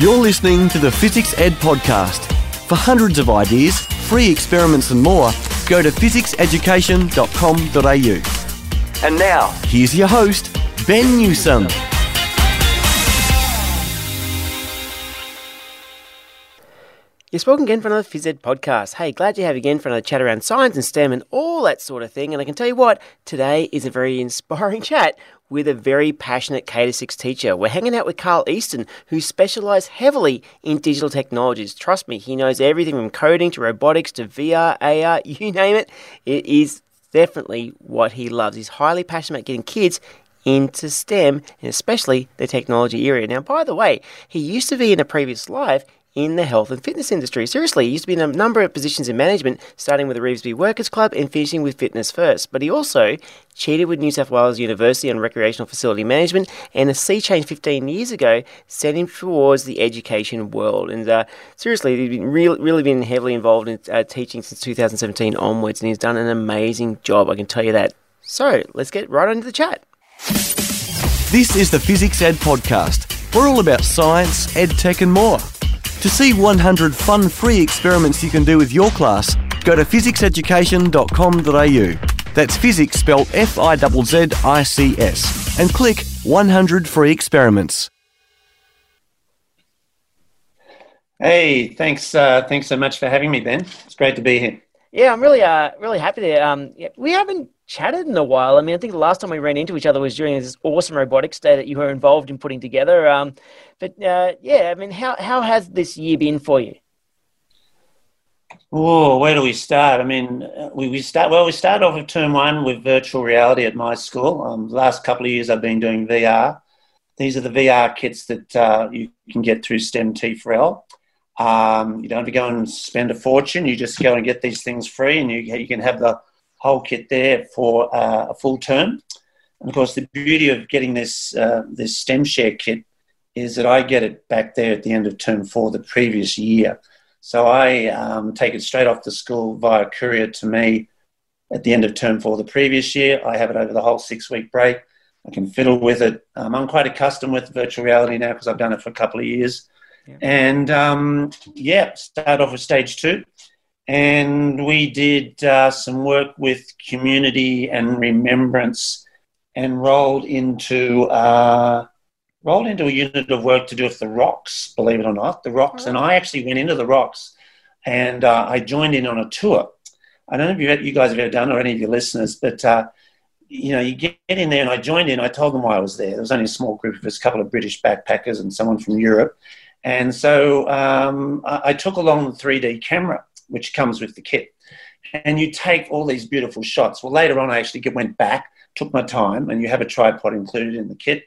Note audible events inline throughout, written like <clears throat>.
You're listening to the FizzicsEd Podcast. For hundreds of ideas, free experiments, and more, go to fizzicseducation.com.au. And now, here's your host, Ben Newsome. Yes, welcome again for another Phys Ed podcast. Hey, glad you have again for another chat around science and STEM and all that sort of thing. And I can tell you what, today is a very inspiring <laughs> chat with a very passionate K 6 teacher. We're hanging out with Karl Easton, who specialises heavily in digital technologies. Trust me, he knows everything from coding to robotics to VR, AR, <laughs> you name it. It is definitely what he loves. He's highly passionate about getting kids into STEM and especially the technology area. Now, by the way, he used to be in a previous life in the health and fitness industry. Seriously, he used to be in a number of positions in management, starting with the Revesby Workers Club and finishing with Fitness First. But he also cheated with New South Wales University on recreational facility management, and a sea change 15 years ago sent him towards the education world. And uh, seriously, he's been really, really been heavily involved in uh, teaching since 2017 onwards, and he's done an amazing job, I can tell you that. So let's get right into the chat. This is the FizzicsEd Podcast. We're all about science, ed tech, and more. To see 100 fun free experiments you can do with your class, go to fizzicseducation.com.au. That's fizzics spelled F I Z Z I C S and click 100 free experiments. Hey, thanks. Uh, thanks so much for having me, Ben. It's great to be here. Yeah, I'm really, uh, really happy to. Um, yeah, we haven't chatted in a while. I mean, I think the last time we ran into each other was during this awesome robotics day that you were involved in putting together. Um, but uh, yeah, I mean, how how has this year been for you? Oh, where do we start? I mean, we, we start well. We start off with term one with virtual reality at my school. Um, last couple of years, I've been doing VR. These are the VR kits that uh, you can get through STEM T4L. Um, you don't have to go and spend a fortune. You just go and get these things free, and you you can have the whole kit there for uh, a full term. And of course, the beauty of getting this uh, this STEM Share kit is that I get it back there at the end of term four the previous year. So I um, take it straight off the school via courier to me at the end of term four the previous year. I have it over the whole six week break. I can fiddle with it. Um, I'm quite accustomed with virtual reality now because I've done it for a couple of years. Yeah. And um, yeah, start off with stage two. And we did uh, some work with community and remembrance and rolled into uh, rolled into a unit of work to do with the rocks, believe it or not, the rocks. And I actually went into the rocks and uh, I joined in on a tour. I don't know if you, you guys have ever done or any of your listeners, but uh, you know, you get in there and I joined in. I told them why I was there. There was only a small group of us, a couple of British backpackers and someone from Europe. And so um, I, I, took along the 3D camera, which comes with the kit. And you take all these beautiful shots. Well, later on, I actually went back, took my time, and you have a tripod included in the kit.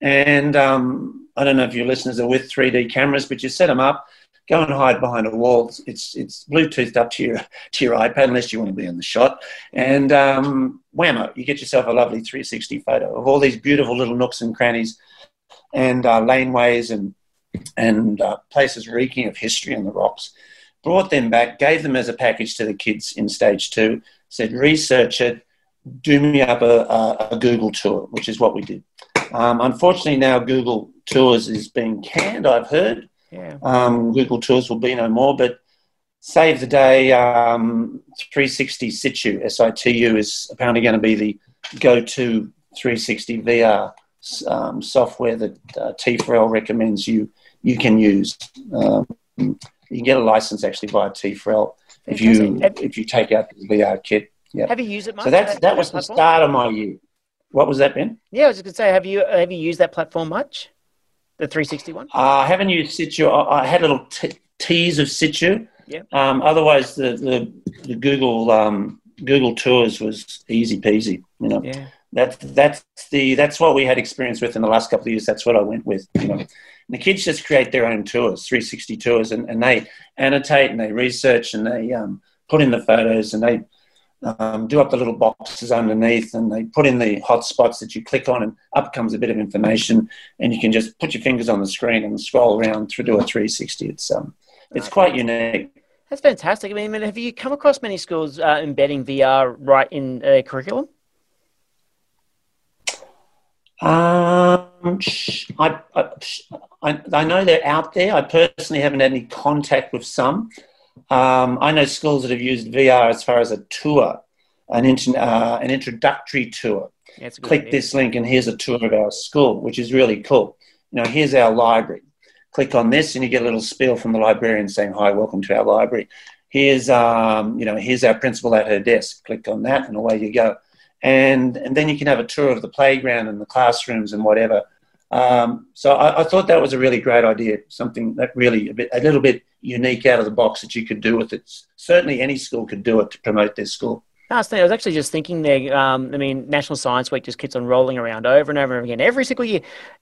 And um, I don't know if your listeners are with 3D cameras, but you set them up, go and hide behind a wall. It's it's Bluetoothed up to your to your iPad unless you want to be in the shot. And um, whammo, you get yourself a lovely 360 photo of all these beautiful little nooks and crannies and uh, laneways and and uh, places reeking of history in the rocks. Brought them back, gave them as a package to the kids in stage two, said, research it, do me up a, a, a Google tour, which is what we did. Um, unfortunately, now Google Tours is being canned, I've heard. Yeah. Um, Google Tours will be no more, but save the day, um, 360 Situ, SITU, is apparently going to be the go to 360 VR um, software that uh, T4L recommends you you can use. Um, you can get a license actually via T4L if you if you take out the VR kit. Yeah. Have you used it much? So that's, that, that was the start of my year. What was that, Ben? Yeah, I was just going to say, have you have you used that platform much? The 361? Uh, I haven't used Situ. I, I had a little t- tease of Situ. Yeah. Um, otherwise, the, the, the Google um, Google Tours was easy peasy. You know. Yeah. That's that's the that's what we had experience with in the last couple of years. That's what I went with. You know, and the kids just create their own tours, 360 tours, and, and they annotate and they research and they um, put in the photos and they um, do up the little boxes underneath and they put in the hot spots that you click on and up comes a bit of information and you can just put your fingers on the screen and scroll around through to a 360. It's um, it's quite unique. That's fantastic. I mean, have you come across many schools uh, embedding VR right in their curriculum? Um, I, I, I, I know they're out there. I personally haven't had any contact with some. Um, I know schools that have used VR as far as a tour, an, uh, an introductory tour. Yeah, Click idea. this link and here's a tour of our school, which is really cool. You know, here's our library. Click on this and you get a little spiel from the librarian saying, "Hi, welcome to our library." Here's, um, you know, here's our principal at her desk. Click on that and away you go. And, and then you can have a tour of the playground and the classrooms and whatever. Um, so I, I, thought that was a really great idea, something that really a, bit, a little bit unique out of the box that you could do with it. Certainly, any school could do it to promote their school. I was, actually just thinking there. Um, I mean, National Science Week just keeps on rolling around over and over again every single year.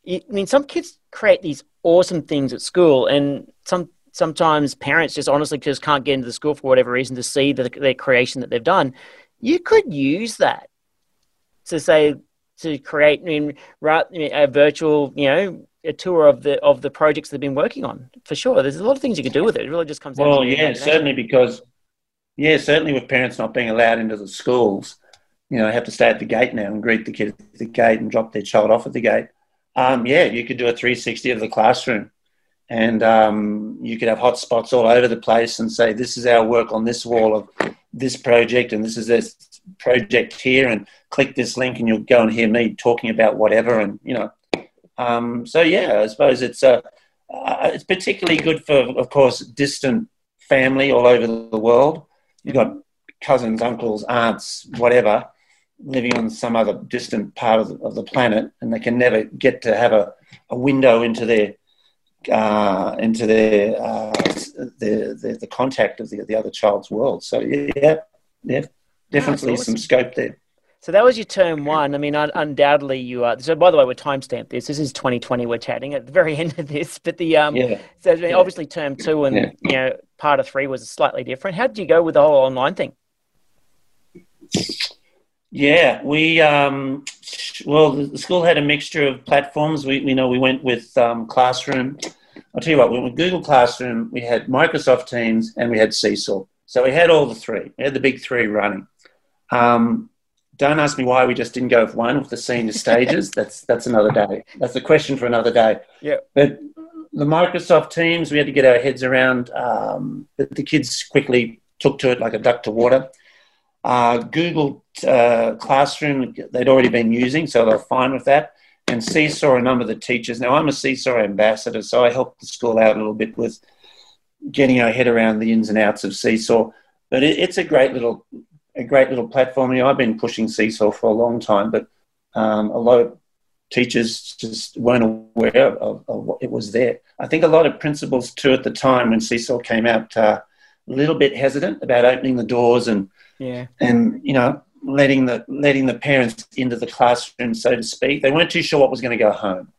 I mean, some kids create these awesome things at school, and some sometimes parents just honestly just can't get into the school for whatever reason to see the, their creation that they've done. You could use that to say to create I mean, a virtual, you know, a tour of the of the projects they've been working on for sure. There's a lot of things you can do with it. It really just comes. Well, yeah, certainly because yeah, certainly with parents not being allowed into the schools, you know, they have to stay at the gate now and greet the kid at the gate and drop their child off at the gate. Um, yeah, you could do a 360 of the classroom and um, you could have hotspots all over the place and say, this is our work on this wall of this project and this is this project here and click this link and you'll go and hear me talking about whatever and, you know. Um, so, yeah, I suppose it's, uh, uh, it's particularly good for, of course, distant family all over the world you've got cousins, uncles, aunts, whatever, living on some other distant part of the, of the planet, and they can never get to have a, a window into their uh, into their, uh, the, the, the contact of the, the other child's world. So yeah, yeah, definitely awesome. some scope there. So that was your term one. I mean, undoubtedly you are. So by the way, we're timestamp this. This is 2020. We're chatting at the very <laughs> end of this, but the um, yeah. so yeah. obviously term two and yeah. you know part of three was slightly different. How did you go with the whole online thing? Yeah, we um, well, the school had a mixture of platforms. We you know we went with um, Classroom. I'll tell you what, we went with Google Classroom. We had Microsoft Teams and we had Seesaw. So we had all the three. We had the big three running. Um, don't ask me why we just didn't go with one with the senior stages. <laughs> that's that's another day. That's a question for another day. Yeah. But the Microsoft Teams, we had to get our heads around. Um, but the kids quickly took to it like a duck to water. Uh, Google uh, Classroom, they'd already been using, so they're fine with that. And Seesaw, a number of the teachers. Now, I'm a Seesaw ambassador, so I helped the school out a little bit with getting our head around the ins and outs of Seesaw. But it, it's a great little a great little platform. You know, I've been pushing Seesaw for a long time, but um, a lot of teachers just weren't aware of, of, what it was there. I think a lot of principals too at the time when Seesaw came out, uh, a little bit hesitant about opening the doors and yeah, and you know letting the letting the parents into the classroom, so to speak. They weren't too sure what was going to go home.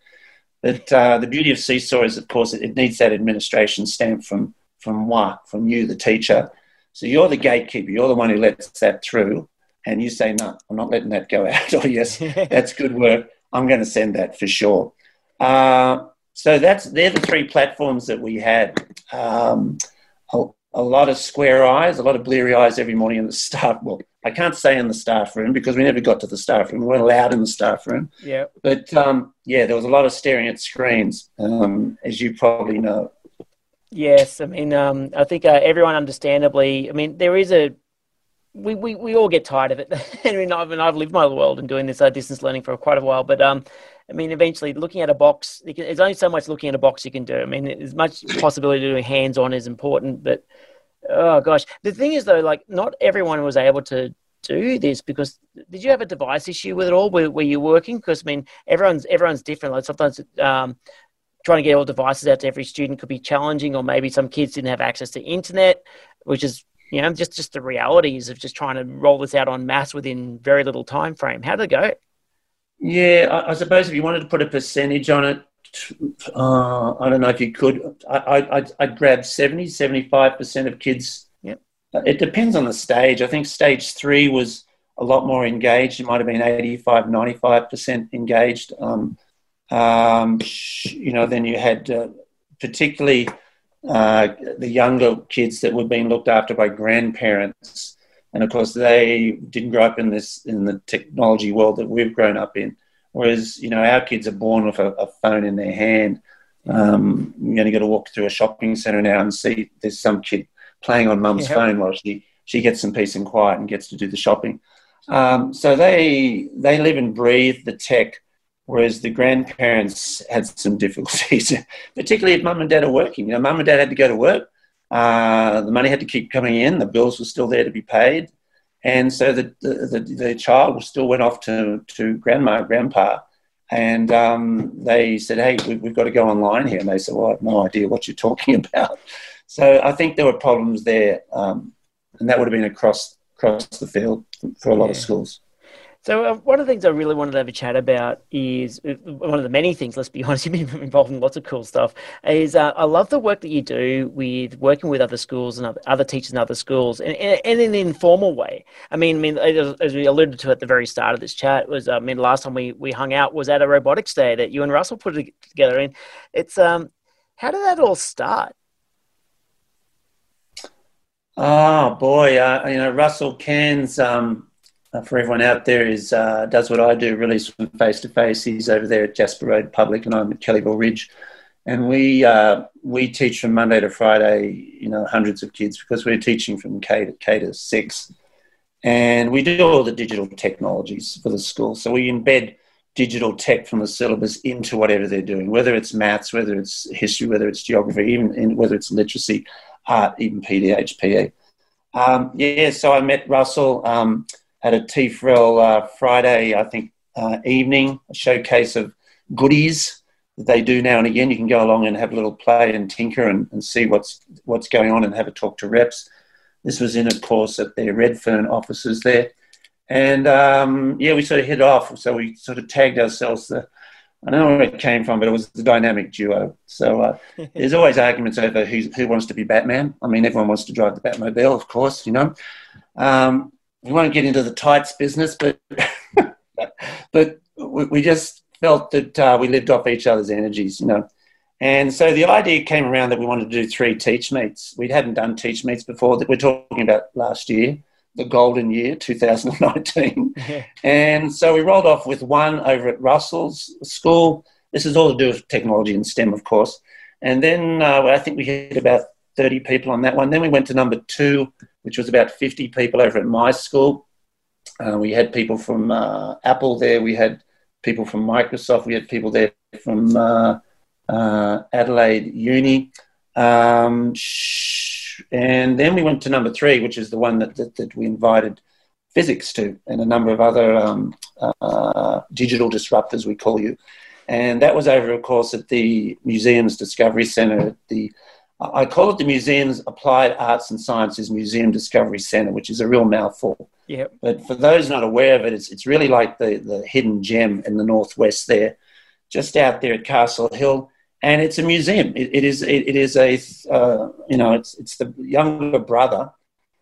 But uh, the beauty of Seesaw is, of course, it, it needs that administration stamp from from moi, from you, the teacher, so you're the gatekeeper. You're the one who lets that through. And you say, no, I'm not letting that go <laughs> out. or yes, <laughs> that's good work. I'm going to send that for sure. Uh, so that's they're the three platforms that we had. Um, a, a, lot of square eyes, a lot of bleary eyes every morning in the staff. Well, I can't say in the staff room because we never got to the staff room. We weren't allowed in the staff room. Yeah. But um, yeah, there was a lot of staring at screens, um, as you probably know. Yes, I mean, um, I think uh, everyone understandably. I mean, there is a we, we, we all get tired of it. <laughs> I mean, I've, I've lived my world and doing this uh, distance learning for quite a while, but um, I mean, eventually looking at a box, can, there's only so much looking at a box you can do. I mean, as much <clears throat> possibility of doing hands-on is important, but oh gosh, the thing is though, like not everyone was able to do this because did you have a device issue with it all where, where you're working? Because I mean, everyone's everyone's different. Like sometimes um, trying to get all devices out to every student could be challenging, or maybe some kids didn't have access to internet, which is you know just just the realities of just trying to roll this out on mass within very little time frame. How did it go? Yeah, I, I suppose if you wanted to put a percentage on it, uh, I don't know if you could. I, I'd, I'd grab 70, 75% of kids. Yep. It depends on the stage. I think stage three was a lot more engaged. It might have been 85, 95% engaged. Um, um, you know, then you had uh, particularly uh, the younger kids that were being looked after by grandparents, and of course they didn't grow up in this in the technology world that we've grown up in. Whereas, you know, our kids are born with a, a phone in their hand. Um, you only got to go to walk through a shopping centre now and see there's some kid playing on mum's yep. phone while she, she gets some peace and quiet and gets to do the shopping. Um, so they they live and breathe the tech, whereas the grandparents had some difficulties, <laughs> particularly if mum and dad are working. You know, mum and dad had to go to work. Uh, the money had to keep coming in. The bills were still there to be paid. And so the, the, the, the child still went off to, to grandma, and grandpa, and um, they said, Hey, we, have got to go online here. And they said, Well, I have no idea what you're <laughs> talking about. So I think there were problems there, um, and that would have been across, across the field for a lot yeah. of schools. So uh, one of the things I really wanted to have a chat about is uh, one of the many things. Let's be <laughs> honest, you've been involved in lots of cool stuff. Is uh, I love the work that you do with working with other schools and other, teachers in other schools, and, and, in an informal way. I mean, I mean, as we alluded to at the very start of this chat, was I mean, last time we we hung out was at a robotics day that you and Russell put together. And it's um, how did that all start? Oh boy, uh, you know Russell Cairns. Um, uh, for everyone out there is uh, does what I do, really from face to face. He's over there at Jasper Road Public, and I'm at Kellyville Ridge, and we uh, we teach from Monday to Friday. You know, hundreds of kids because we're teaching from K to K to six, and we do all the digital technologies for the school. So we embed digital tech from the syllabus into whatever they're doing, whether it's maths, whether it's history, whether it's geography, even in, whether it's literacy, art, even PDH, PE. Um, yeah, so I met Russell. Um, had a T4L uh, Friday, I think, uh, evening, a showcase of goodies that they do now and again. You can go along and have a little play and tinker and, and see what's what's going on and have a talk to reps. This was in, of course, at their Redfern offices there. And um, yeah, we sort of hit off. So we sort of tagged ourselves the, I don't know where it came from, but it was the dynamic duo. So uh, <laughs> there's always arguments over who, who wants to be Batman. I mean, everyone wants to drive the Batmobile, of course, you know. Um, we won't get into the tights business, but <laughs> but we just felt that uh, we lived off each other's energies, you know. And so the idea came around that we wanted to do three teach meets. We hadn't done teach meets before that we're talking about last year, the golden year, 2019. <laughs> And so we rolled off with one over at Russell's school. This is all to do with technology and STEM, of course. And then uh, I think we hit about 30 people on that one. Then we went to number two, which was about 50 people over at my school. Uh, we had people from uh, Apple there. We had people from Microsoft. We had people there from uh, uh Adelaide Uni. Um, and then we went to number three, which is the one that, that, that we invited Fizzics to and a number of other um, uh, digital disruptors, we call you. And that was over, of course, at the Museums Discovery Centre, at the I call it the Museum's Applied Arts and Sciences Museum Discovery Centre, which is a real mouthful. Yep. But for those not aware of it, it's, it's really like the, the hidden gem in the northwest there, just out there at Castle Hill. And it's a museum. it, it is it, it is a uh, you know it's it's the younger brother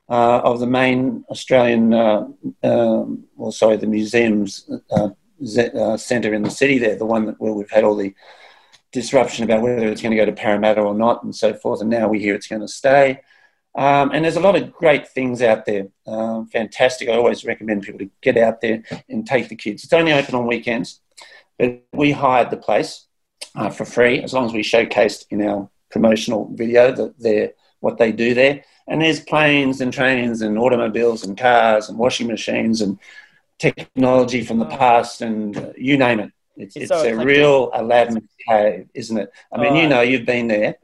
uh, of the main Australian uh, um, well sorry the museums uh, uh, centre in the city there, the one that, where we've had all the disruption about whether it's going to go to Parramatta or not, and so forth. And now we hear it's going to stay. Um, and there's a lot of great things out there. Um, fantastic. I always recommend people to get out there and take the kids. It's only open on weekends, but we hired the place uh, for free as long as we showcased in our promotional video that they're what they do there. And there's planes and trains and automobiles and cars and washing machines and technology from the past and uh, you name it. It's, it's, so a real Aladdin cave, isn't it? I mean, oh, you know, you've been there.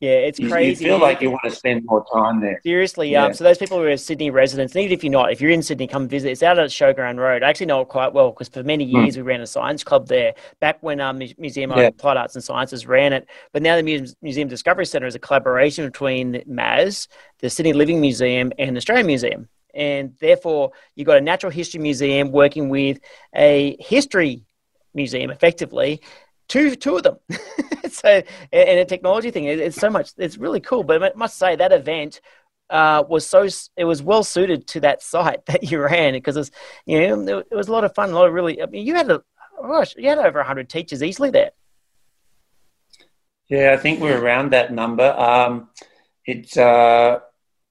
Yeah, it's crazy. You feel like you want to spend more time there. Seriously, yeah. um, so those people who are Sydney residents, and even if you're not, if you're in Sydney, come visit. It's out at Showground Road. I actually know it quite well because for many hmm. years mm. we ran a science club there. Back when um, Museum yeah. of Applied Arts and Sciences ran it, but now the Museum Discovery Centre is a collaboration between MAAS, the Sydney Living Museum, and the Australian Museum and therefore you've got a natural history museum working with a history museum effectively two two of them. <laughs> So and a technology thing it's so much it's really cool but i must say that event uh, was so it was well suited to that site <laughs> that you ran because it was you know it was a lot of fun a lot of really I mean, you had a gosh you had over 100 teachers easily there. Yeah i think we're around that number. Um, it's uh,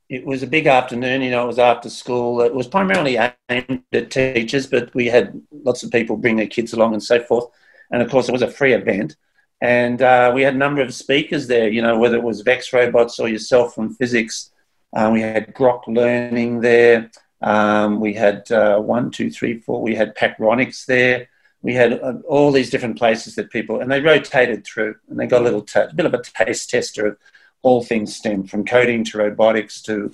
it was a big afternoon. You know, it was after school. It was primarily aimed at teachers, but we had lots of people bring their kids along and so forth. And of course, it was a free event. And uh, we had a number of speakers there, you know, whether it was Vex Robots or yourself from Fizzics. Uh, we had Grok Learning there. Um, we had uh, one, two, three, four. We had Pakronics there. We had uh, all these different places that people, and they rotated through and they got a little t- bit of a taste tester of all things STEM, from coding to robotics to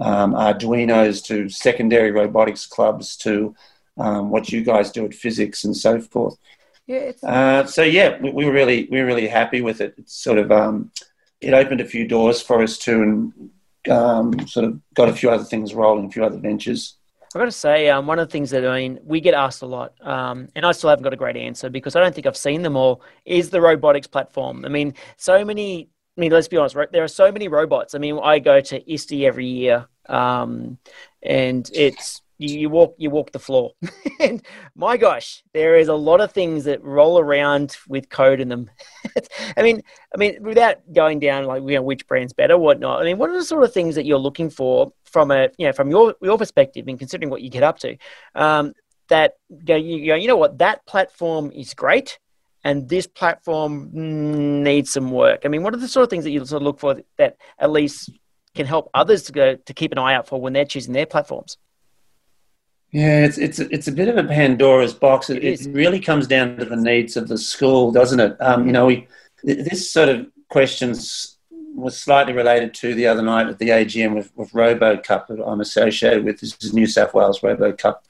um, Arduinos to secondary robotics clubs to um, what you guys do at Fizzics and so forth. Yeah. Uh, so yeah, we, we, were really we were really happy with it. It's sort of um, it opened a few doors for us too, and um, sort of got a few other things rolling, a few other ventures. I've got to say, um, one of the things that I mean, we get asked a lot, um, and I still haven't got a great answer because I don't think I've seen them all. Is the robotics platform? I mean, so many. I mean, let's be honest. Right? There are so many robots. I mean, I go to ISTE every year, um, and it's you, you walk you walk the floor <laughs> and my gosh there is a lot of things that roll around with code in them <laughs> i mean i mean without going down like you know which brand's better whatnot i mean what are the sort of things that you're looking for from a you know from your your perspective and considering what you get up to um, that you, know you know what that platform is great and this platform needs some work i mean what are the sort of things that you sort of look for that at least can help others to go to keep an eye out for when they're choosing their platforms yeah, it's it's it's a bit of a Pandora's box. It, it, really comes down to the needs of the school, doesn't it? Um, you know, we this sort of questions was slightly related to the other night at the AGM with, with RoboCup that I'm associated with. This is New South Wales Robo Cup,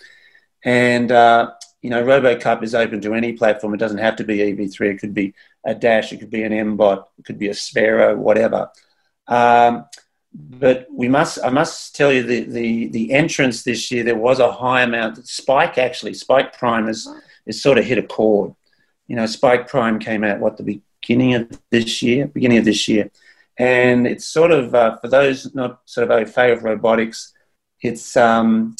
and uh, you know, RoboCup is open to any platform. It doesn't have to be EV3. It could be a Dash. It could be an MBot. It could be a Sphero, whatever. Um, but we must I must tell you the, the the entrance this year there was a high amount Spike actually Spike Prime is is sort of hit a chord. You know, Spike Prime came out what the beginning of this year, beginning of this year, and it's sort of uh, for those not sort of au fait of robotics, it's um,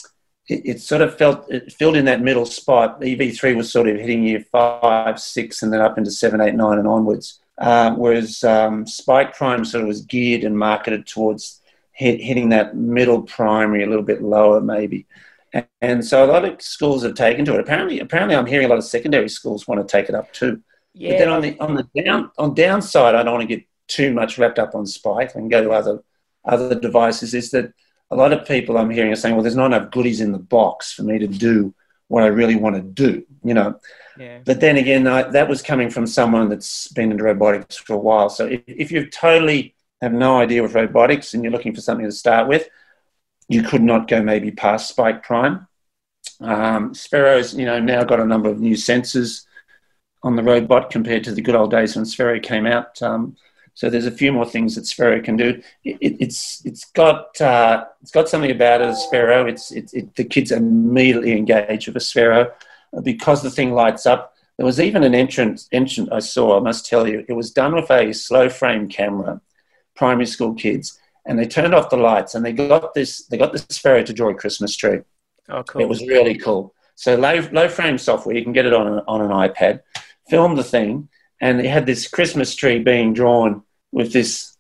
it, it, sort of felt it filled in that middle spot. EV3 was sort of hitting year five, six, and then up into seven, eight, nine, and onwards. Um, whereas um, Spike Prime sort of was geared and marketed towards hit, hitting that middle primary a little bit lower, maybe. And, and, so a lot of schools have taken to it. Apparently, apparently, I'm hearing a lot of secondary schools want to take it up too. Yeah. But then on the on the down on downside, I don't want to get too much wrapped up on Spike and go to other other devices. Is that a lot of people I'm hearing are saying, well, there's not enough goodies in the box for me to do what I really want to do, you know. Yeah. But then again, I, that was coming from someone that's been into robotics for a while. So if, if you totally have no idea with robotics and you're looking for something to start with, you could not go maybe past Spike Prime. Um, Sphero's, you know, now got a number of new sensors on the robot compared to the good old days when Sphero came out. Um, so there's a few more things that Sphero can do. It, it, it's it's got uh, it's got something about it as Sphero. It's it, the kids immediately engage with a Sphero because the thing lights up. There was even an entrance entrant I saw, I must tell you, it was done with a slow frame camera, primary school kids, and they turned off the lights and they got this, they got this Sphero to draw a Christmas tree. Oh, cool. It was really cool. So low, low frame software, you can get it on an, on an iPad, film the thing, and it had this Christmas tree being drawn with this,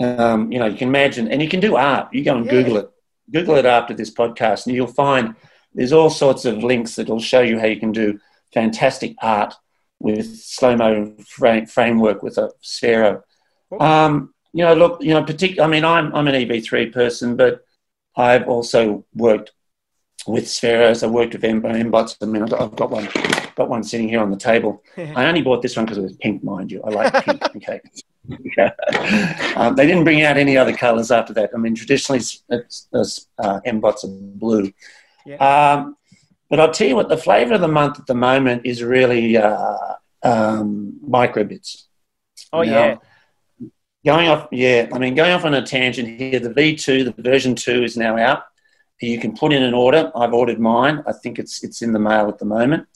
um, you know, you can imagine, and you can do art. You go and yeah. Google it. Google it after this podcast, and you'll find there's all sorts of links that will show you how you can do fantastic art with slow mo frame, framework with a Sphero. Um, you know, look, you know, particularly. I mean, I'm I'm an EV3 person, but I've also worked with Spheros. I worked with MBots. I mean, I've got one, got one sitting here on the table. <laughs> I only bought this one because it was pink, mind you. I like pink. <laughs> Okay. <laughs> um, they didn't bring out any other colours after that. I mean, traditionally, it's, it's, uh, MBots are blue. Yeah. Um, but I'll tell you what, the flavour of the month at the moment is really uh, um, microbits. Oh, now, yeah. Going off, yeah, I mean, going off on a tangent here, the V2, the version 2 is now out. You can put in an order. I've ordered mine. I think it's it's in the mail at the moment.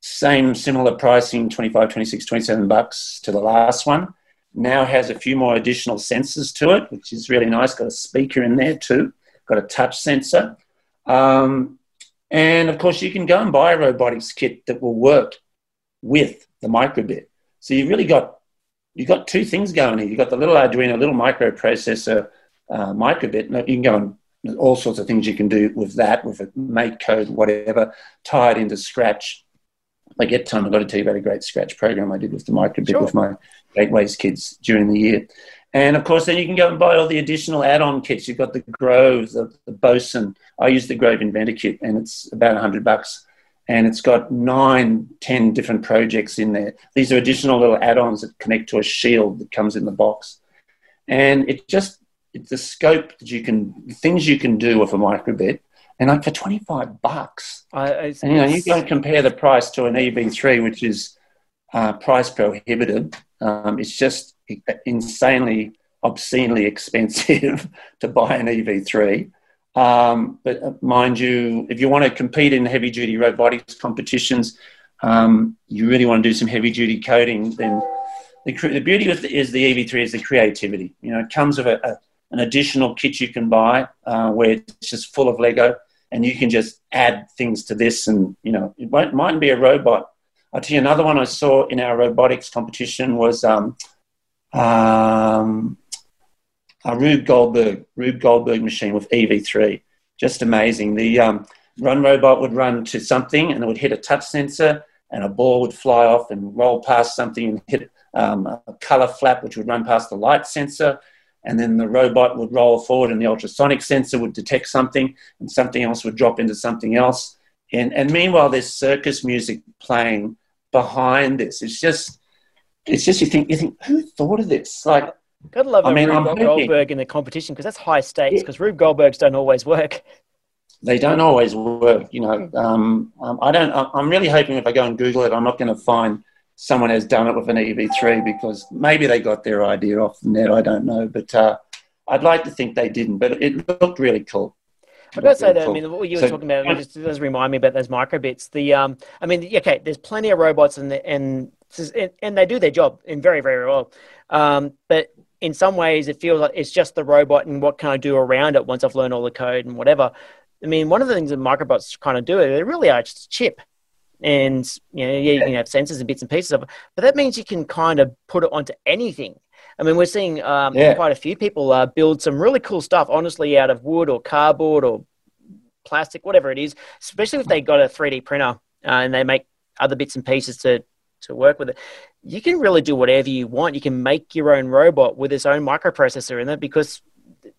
Same similar pricing, 25, 26, 27 bucks to the last one. Now has a few more additional sensors to it, which is really nice. Got a speaker in there too. Got a touch sensor. Um, and of course, you can go and buy a robotics kit that will work with the microbit. So you've really got you've got two things going here. You've got the little Arduino, little microprocessor uh, microbit. You can go and all sorts of things you can do with that, with a MakeCode, whatever, tie it into Scratch. I get time, I've got to tell you about a great Scratch program I did with the microbit sure. with my Gateways kids during the year. And of course, then you can go and buy all the additional add-on kits. You've got the Grove, the, the Boson. I use the Grove Inventor kit, and it's about hundred bucks, and it's got nine, ten different projects in there. These are additional little add-ons that connect to a shield that comes in the box, and it just the scope that you can, things you can do with a microbit, and like for twenty five bucks, and, you know, you go and compare the price to an EV3, which is uh, price prohibitive. Um, it's just insanely, obscenely expensive <laughs> to buy an EV3. Um, but uh, mind you, if you want to compete in heavy duty robotics competitions, um, you really want to do some heavy duty coding, then the, the beauty of the, is the EV3 is the creativity. You know, it comes with a, a, an additional kit you can buy uh, where it's just full of Lego and you can just add things to this and, you know, it won't, mightn't be a robot. I'll tell you another one I saw in our robotics competition was um, um, a Rube Goldberg, Rube Goldberg machine with EV3. Just amazing. The um, run robot would run to something and it would hit a touch sensor and a ball would fly off and roll past something and hit um, a color flap which would run past the light sensor. And then the robot would roll forward and the ultrasonic sensor would detect something and something else would drop into something else. And, and meanwhile, there's circus music playing behind this. It's just it's just you think you think who thought of this? Like, gotta love I mean, Rube Goldberg in the competition because that's high stakes. Because yeah. Rube Goldbergs don't always work. They don't always work, you know. Um, um, I don't. I'm really hoping if I go and Google it, I'm not going to find someone has done it with an EV3 because maybe they got their idea off the net. I don't know, but uh, I'd like to think they didn't. But it looked really cool. I've got to say that. I mean, what you were so, talking about it just does remind me about those microbits. The um, I mean, okay, there's plenty of robots and and and they do their job in very very well. Um, but in some ways, it feels like it's just the robot and what can I do around it once I've learned all the code and whatever. I mean, one of the things that microbits kind of do, they really are just a chip. And you know, yeah, you can have sensors and bits and pieces of it, but that means you can kind of put it onto anything. I mean, we're seeing um, yeah. quite a few people uh, build some really cool stuff, honestly, out of wood or cardboard or plastic, whatever it is. Especially if they've got a 3D printer uh, and they make other bits and pieces to to work with it. You can really do whatever you want. You can make your own robot with its own microprocessor in it because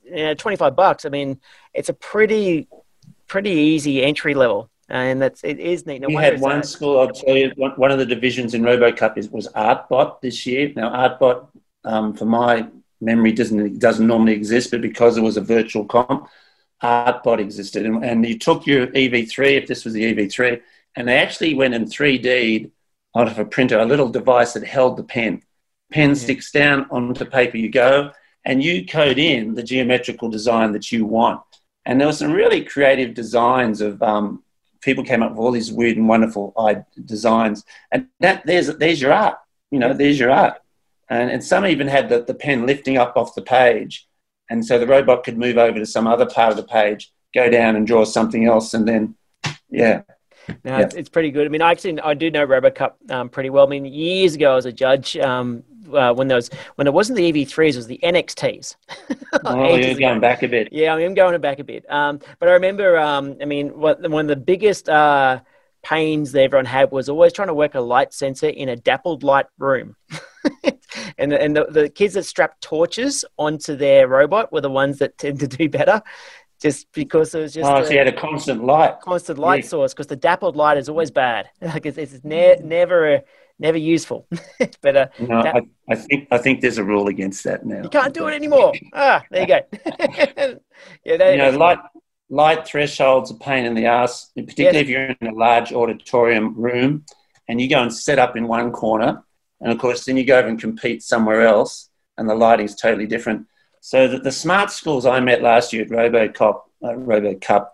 you know, 25 bucks, I mean, it's a pretty, pretty easy entry level. And that's it is neat. No you had one that. school, I'll tell you, one of the divisions in RoboCup is, was ArtBot this year. Now, ArtBot, um, for my memory, doesn't doesn't normally exist, but because it was a virtual comp, ArtBot existed. And, and you took your EV3, if this was the EV3, and they actually went in 3D out of a printer, a little device that held the pen. Pen yeah. sticks down onto paper, you go, and you code in the geometrical design that you want. And there were some really creative designs of um, people came up with all these weird and wonderful designs. And that there's there's your art. You know, there's your art. And, and some even had the, the pen lifting up off the page. And so the robot could move over to some other part of the page, go down and draw something else, and then, yeah, no, yeah. it's, it's, pretty good. I mean, I actually I do know RoboCup um, pretty well. I mean, years ago as a judge, um, uh, when was when it wasn't the EV3s, it was the NXTs. <laughs> oh, you're going back a bit. Yeah, I am going back a bit. Um, but I remember, um, I mean, what, one of the biggest uh, pains that everyone had was always trying to work a light sensor in a dappled light room. <laughs> and and the, the kids that strapped torches onto their robot were the ones that tend to do better just because it was just. Oh, a, so you had a constant light. Constant light yeah. source because the dappled light is always bad. <laughs> Like it's, it's ne- never never useful. <laughs> but uh, no, I, I, think I think there's a rule against that now. You can't do it anymore. ah, there you go. <laughs> yeah, you know, light light thresholds a pain in the ass, particularly yes. if you're in a large auditorium room and you go and set up in one corner, and of course then you go over and compete somewhere else, and the lighting is totally different. So the, the smart schools I met last year at RoboCop, uh, RoboCup,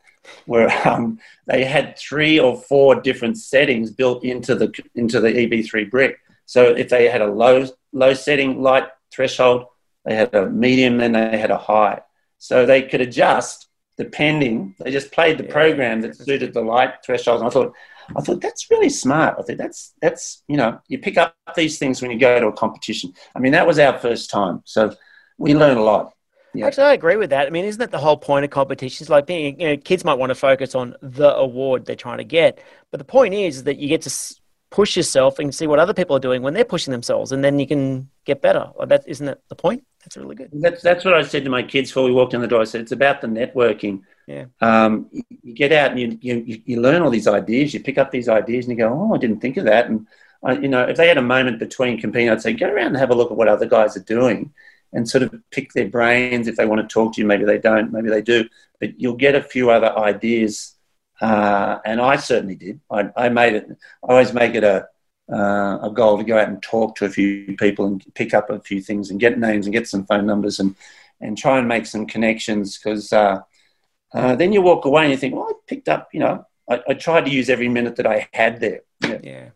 where <laughs> um, they had three or four different settings built into the into the EV3 brick. So if they had a low low setting light threshold, they had a medium, and they had a high. So they could adjust depending. They just played the yeah. program that suited the light thresholds. And I thought, I thought that's really smart. I thought that's that's you know you pick up these things when you go to a competition. I mean that was our first time, so we learn a lot. Yeah. Actually, I agree with that. I mean, isn't that the whole point of competitions? Like, being, you know, kids might want to focus on the award they're trying to get, but the point is that you get to push yourself and see what other people are doing when they're pushing themselves, and then you can get better. Like that isn't that the point? That's really good. That's that's what I said to my kids before we walked in the door. I said it's about the networking. Yeah. Um, you get out and you, you you learn all these ideas. You pick up these ideas and you go, oh, I didn't think of that. And I, you know, if they had a moment between competing, I'd say go around and have a look at what other guys are doing and sort of pick their brains. If they want to talk to you, maybe they don't, maybe they do. But you'll get a few other ideas. Uh, and I certainly did. I, I made it. I always make it a uh, a goal to go out and talk to a few people and pick up a few things and get names and get some phone numbers and and try and make some connections because uh, uh, then you walk away and you think, well, I picked up, you know, I, I tried to use every minute that I had there. Yeah. yeah.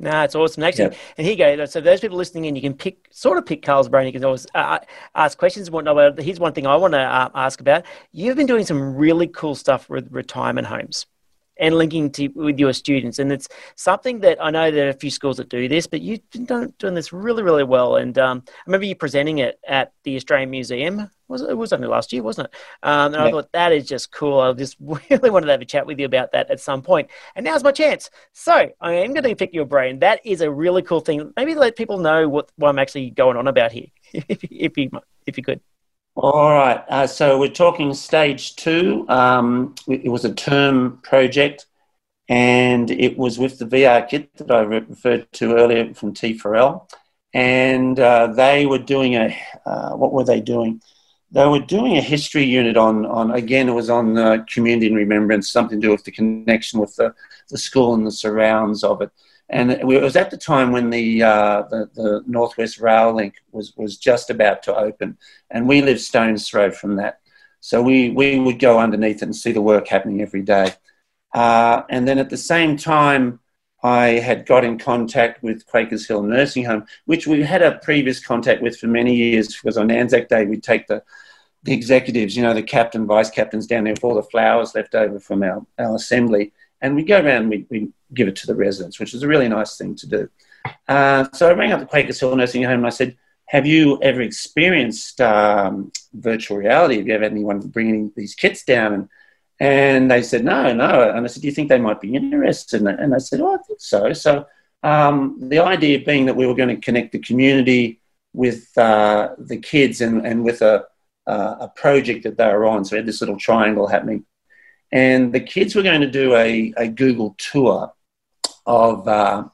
No, it's awesome. Actually, yeah. and here you go. So those people listening in, you can pick, sort of pick Karl's brain. You can always uh, uh ask questions and whatnot. But here's one thing I want to uh, ask about. You've been doing some really cool stuff with retirement homes and linking to with your students. And it's something that I know there are a few schools that do this, but you've been doing this really, really well. And um, I remember you presenting it at the Australian Museum. Was it, it was only last year, wasn't it? Um, and yeah. I thought that is just cool. I just <laughs> really wanted to have a chat with you about that at some point. And now's my chance. So I am going to pick your brain. That is a really cool thing. Maybe let people know what, what I'm actually going on about here, <laughs> if, if you if you could. All right. Uh, so we're talking stage two. Um, it was a term project, and it was with the VR kit that I referred to earlier from T4L. And uh, they were doing a, uh, what were they doing? They were doing a history unit on, on again, it was on community and remembrance, something to do with the connection with the, the school and the surrounds of it. And it was at the time when the, uh, the, the Northwest Rail Link was, was just about to open, and we lived stone's throw from that. So we, we would go underneath it and see the work happening every day. Uh, and then at the same time, I had got in contact with Quakers Hill Nursing Home, which we had a previous contact with for many years because on Anzac Day we'd take the, the executives, you know, the captain, vice captains down there with all the flowers left over from our, our assembly and we go around and we, give it to the residents, which is a really nice thing to do. Uh, so I rang up the Quakers Hill Nursing Home and I said, have you ever experienced um, virtual reality? Have you ever had anyone bringing these kits down? And, and they said, no, no. And I said, do you think they might be interested? And they said, oh, I think so. So um, the idea being that we were going to connect the community with uh, the kids and, and with a, uh, a project that they were on. So we had this little triangle happening and the kids were going to do a, a Google tour of uh,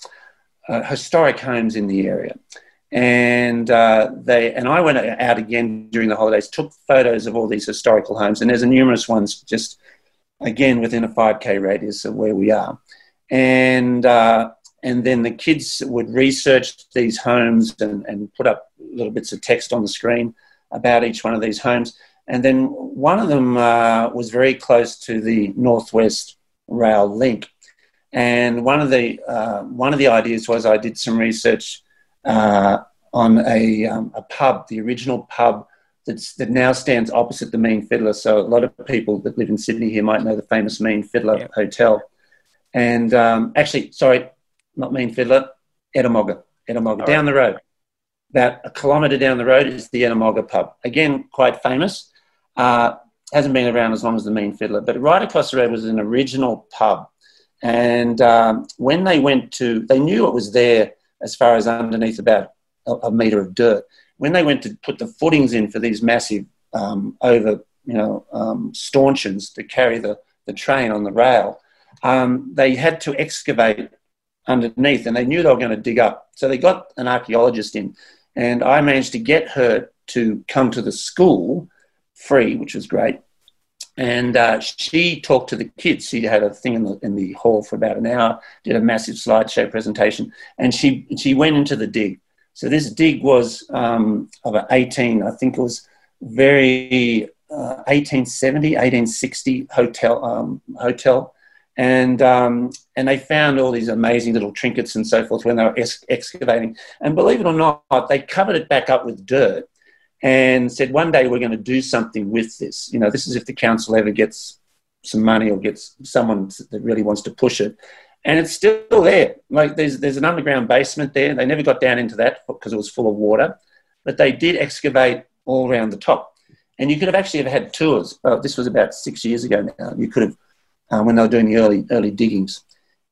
uh, historic homes in the area. And uh, they and I went out again during the holidays, took photos of all these historical homes, and there's a numerous ones just again within a 5k radius of where we are. And uh, and then the kids would research these homes and, and put up little bits of text on the screen about each one of these homes. And then one of them uh, was very close to the Northwest Rail link. And one of the uh, one of the ideas was I did some research uh, on a, um, a pub, the original pub that's, that now stands opposite the Mean Fiddler. So a lot of people that live in Sydney here might know the famous Mean Fiddler. Hotel. And um, actually, sorry, not Mean Fiddler, Ettamogah, Ettamogah, All down right. the road. About a kilometre down the road is the Ettamogah pub. Again, quite famous. Uh, hasn't been around as long as the Mean Fiddler, but right across the road was an original pub. And um, when they went to, they knew it was there as far as underneath about a, a metre of dirt. When they went to put the footings in for these massive um, over, you know, um, stanchions to carry the, the train on the rail, um, they had to excavate underneath and they knew they were going to dig up. So they got an archaeologist in and I managed to get her to come to the school free, which was great. And uh, she talked to the kids. She had a thing in the, in the hall for about an hour, did a massive slideshow presentation, and she, she went into the dig. So this dig was um, of an 18, I think it was very uh, 1870, 1860 hotel, um, hotel. And, um, and they found all these amazing little trinkets and so forth when they were ex- excavating. And believe it or not, they covered it back up with dirt and said one day we're going to do something with this. You know, this is if the council ever gets some money or gets someone that really wants to push it. And it's still there. Like there's there's an underground basement there. They never got down into that because it was full of water, but they did excavate all around the top. and you could have actually have had tours. Oh, this was about six years ago now. You could have, uh, when they were doing the early early diggings.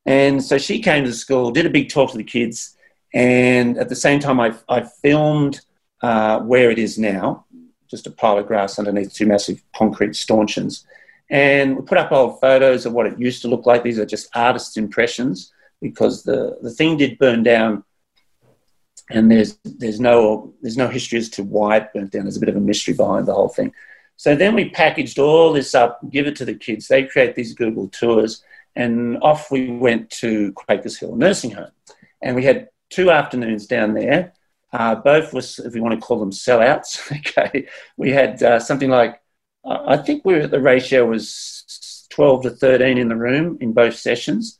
And so she came to the school, did a big talk to the kids, and at the same time, I, I filmed uh, where it is now, just a pile of grass underneath two massive concrete stanchions. And we put up old photos of what it used to look like. These are just artists' impressions because the, the thing did burn down and there's there's no there's no history as to why it burnt down. There's a bit of a mystery behind the whole thing. So then we packaged all this up, give it to the kids. They create these Google tours, and off we went to Quakers Hill Nursing Home, and we had two afternoons down there. Uh, both was, if you want to call them sellouts. <laughs> okay, we had uh, something like I think we were, the ratio was twelve to thirteen in the room in both sessions,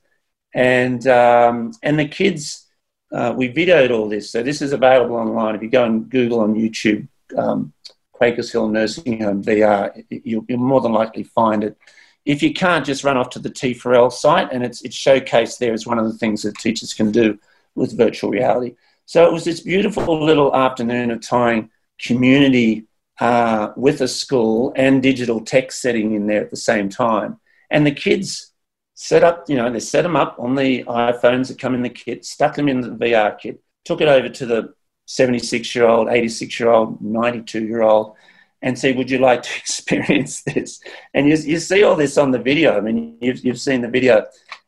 and um, and the kids uh, we videoed all this. So this is available online. If you go and Google on YouTube, um, Quakers Hill Nursing Home VR, you'll, you'll, more than likely find it. If you can't, just run off to the T4L site, and it's, it's showcased there as one of the things that teachers can do with virtual reality. So it was this beautiful little afternoon of tying community uh, with a school and digital tech setting in there at the same time. And the kids set up, you know, they set them up on the iPhones that come in the kit, stuck them in the VR kit, took it over to the 76 year old, 86 year old, 92 year old, and say, Would you like to <laughs> experience this? And you, you see all this on the video. I mean, you've, you've seen the video.